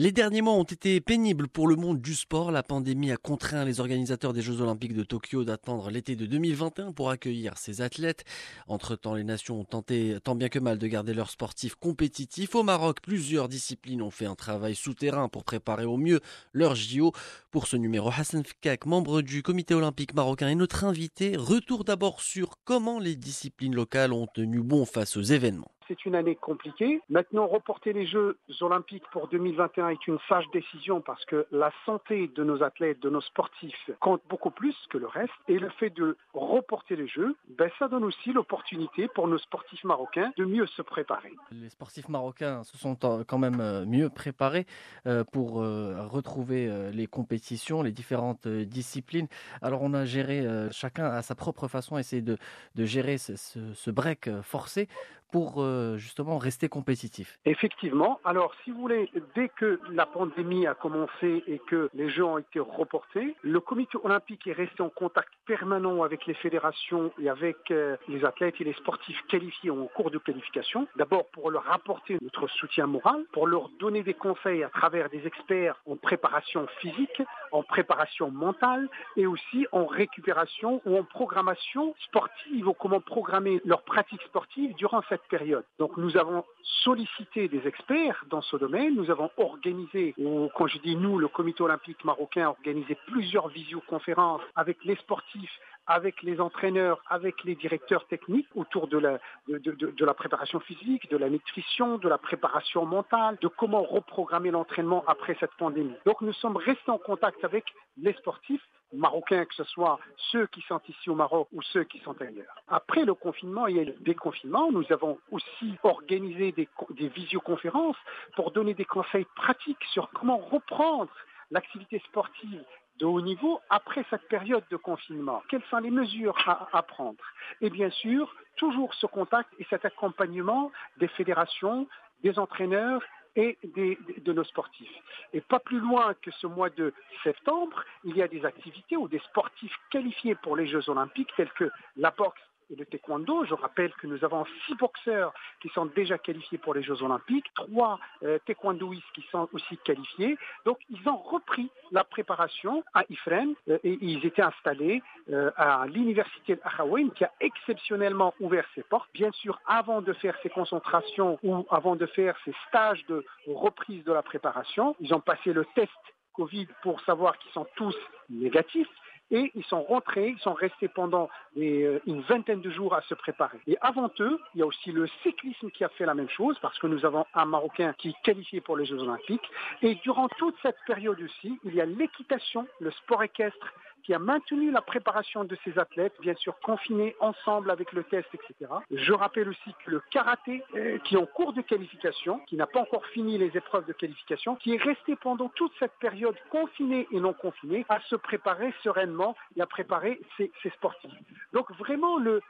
Les derniers mois ont été pénibles pour le monde du sport. La pandémie a contraint les organisateurs des Jeux Olympiques de Tokyo d'attendre l'été de 2021 pour accueillir ces athlètes. Entre-temps, les nations ont tenté tant bien que mal de garder leurs sportifs compétitifs. Au Maroc, plusieurs disciplines ont fait un travail souterrain pour préparer au mieux leurs JO. Pour ce numéro, Hassan Fikak, membre du comité olympique marocain, est notre invité. Retour d'abord sur comment les disciplines locales ont tenu bon face aux événements c'est une année compliquée. Maintenant, reporter les Jeux olympiques pour 2021 est une sage décision parce que la santé de nos athlètes, de nos sportifs compte beaucoup plus que le reste. Et le fait de reporter les Jeux, ben, ça donne aussi l'opportunité pour nos sportifs marocains de mieux se préparer. Les sportifs marocains se sont quand même euh, mieux préparés euh, pour euh, retrouver les compétitions, les différentes disciplines. Alors on a géré, chacun à sa propre façon, essayé de, gérer ce break forcé pour euh, justement rester compétitif Effectivement. Alors, si vous voulez, dès que la pandémie a commencé et que les Jeux ont été reportés, le comité olympique est resté en contact permanent avec les fédérations et avec euh, les athlètes et les sportifs qualifiés en cours de qualification. D'abord pour leur apporter notre soutien moral, pour leur donner des conseils à travers des experts en préparation physique, en préparation mentale et aussi en récupération ou en programmation sportive ou comment programmer leur pratique sportive durant cette période. Donc nous avons sollicité des experts dans ce domaine, nous avons organisé, ou quand je dis nous, le comité olympique marocain a organisé plusieurs visioconférences avec les sportifs, avec les entraîneurs, avec les directeurs techniques autour de la, préparation physique, de la nutrition, de la préparation mentale, de comment reprogrammer l'entraînement après cette pandémie. Donc nous sommes restés en contact avec les sportifs marocains, que ce soit ceux qui sont ici au Maroc ou ceux qui sont ailleurs. Après le confinement et le déconfinement, nous avons aussi organisé des visioconférences pour donner des conseils pratiques sur comment reprendre l'activité sportive de haut niveau après cette période de confinement. Quelles sont les mesures à, prendre? Et bien sûr, toujours ce contact et cet accompagnement des fédérations, des entraîneurs et de nos sportifs. Et pas plus loin que ce mois de septembre, il y a des activités où des sportifs qualifiés pour les Jeux olympiques, tels que la boxe et le taekwondo. Je rappelle que nous avons six boxeurs qui sont déjà qualifiés pour les Jeux Olympiques, trois euh, qui sont aussi qualifiés. Donc ils ont repris la préparation à Ifrane euh, et ils étaient installés euh, à l'université d'Ahawen qui a exceptionnellement ouvert ses portes. Bien sûr, avant de faire ces concentrations ou avant de faire ces stages de reprise de la préparation, ils ont passé le test Covid pour savoir qu'ils sont tous négatifs et ils sont rentrés, ils sont restés pendant euh, une vingtaine de jours à se préparer. Et avant eux, il y a aussi le cyclisme qui a fait la même chose parce que nous avons un Marocain qui est pour les Jeux Olympiques. Et durant toute cette période aussi, il y a l'équitation, le sport équestre qui a maintenu la préparation de ces athlètes, bien sûr confinés ensemble avec le test, etc. Je rappelle aussi que le karaté, euh, qui est en cours de qualification, qui n'a pas encore fini les épreuves de qualification, qui est resté pendant toute cette période confiné et non confiné, à se préparer sereinement et à préparer ses, ses sportifs. Donc vraiment, le,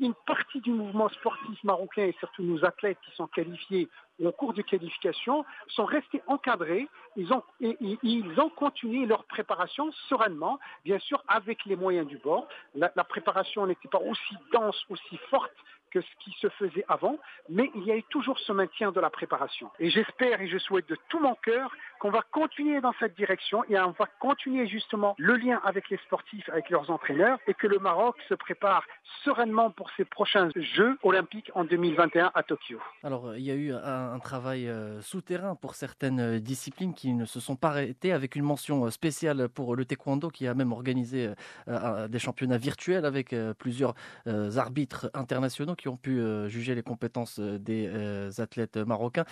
une partie du mouvement sportif marocain et surtout nos athlètes qui sont qualifiés au cours de qualification sont restés encadrés. Ils ont, et, ils ont continué leur préparation sereinement, bien sûr avec les moyens du bord. La préparation n'était pas aussi dense, aussi forte que ce qui se faisait avant, mais il y a eu toujours ce maintien de la préparation. Et j'espère et je souhaite de tout mon cœur qu'on va continuer dans cette direction et on va continuer justement le lien avec les sportifs, avec leurs entraîneurs et que le Maroc se prépare sereinement pour ses prochains Jeux olympiques en 2021 à Tokyo. Alors, il y a eu un, travail euh, souterrain pour certaines euh, disciplines qui ne se sont pas arrêtées avec une mention euh, spéciale pour le taekwondo qui a même organisé des championnats virtuels avec plusieurs arbitres internationaux qui ont pu euh, juger les compétences euh, des euh, athlètes marocains.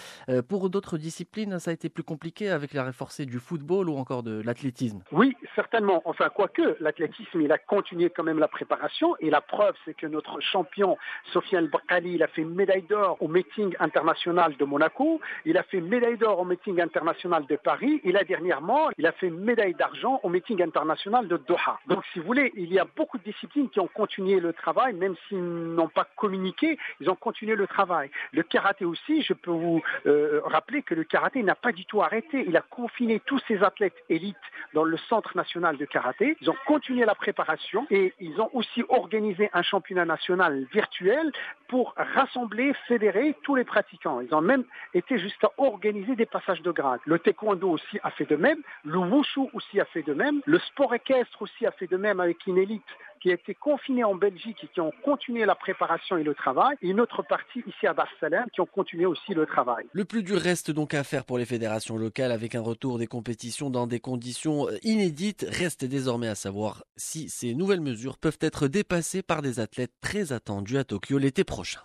Pour d'autres disciplines, ça a été plus compliqué avec la forcée du football ou encore de l'athlétisme? Oui, certainement. Enfin, quoique, l'athlétisme, il a continué quand même la préparation et la preuve, c'est que notre champion, Sofiane Bakali, il a fait médaille d'or au meeting international de Monaco, il a fait médaille d'or au meeting international de Paris et là, dernièrement, il a fait médaille d'argent au meeting international de Doha. Donc, si vous voulez, il y a beaucoup de disciplines qui ont continué le travail, même s'ils n'ont pas communiqué ils ont continué le travail. Le karaté aussi, je peux vous euh, rappeler que le karaté n'a pas du tout arrêté. il a confiné tous ses athlètes élites dans le centre national de karaté. Ils ont continué la préparation et ils ont aussi organisé un championnat national virtuel pour rassembler, fédérer tous les pratiquants. Ils ont même été jusqu'à organiser des passages de grade. Le taekwondo aussi a fait de même, le wushu aussi a fait de même, le sport équestre aussi a fait de même avec une élite qui a été confinée en Belgique et qui ont continué la préparation et le travail, et une autre partie ici à Barcelone qui ont continué aussi le travail. Le plus dur reste donc à faire pour les fédérations locales avec un retour des compétitions dans des conditions euh, inédites. Reste désormais à savoir si ces nouvelles mesures peuvent être dépassées par des athlètes très attendus à Tokyo l'été prochain.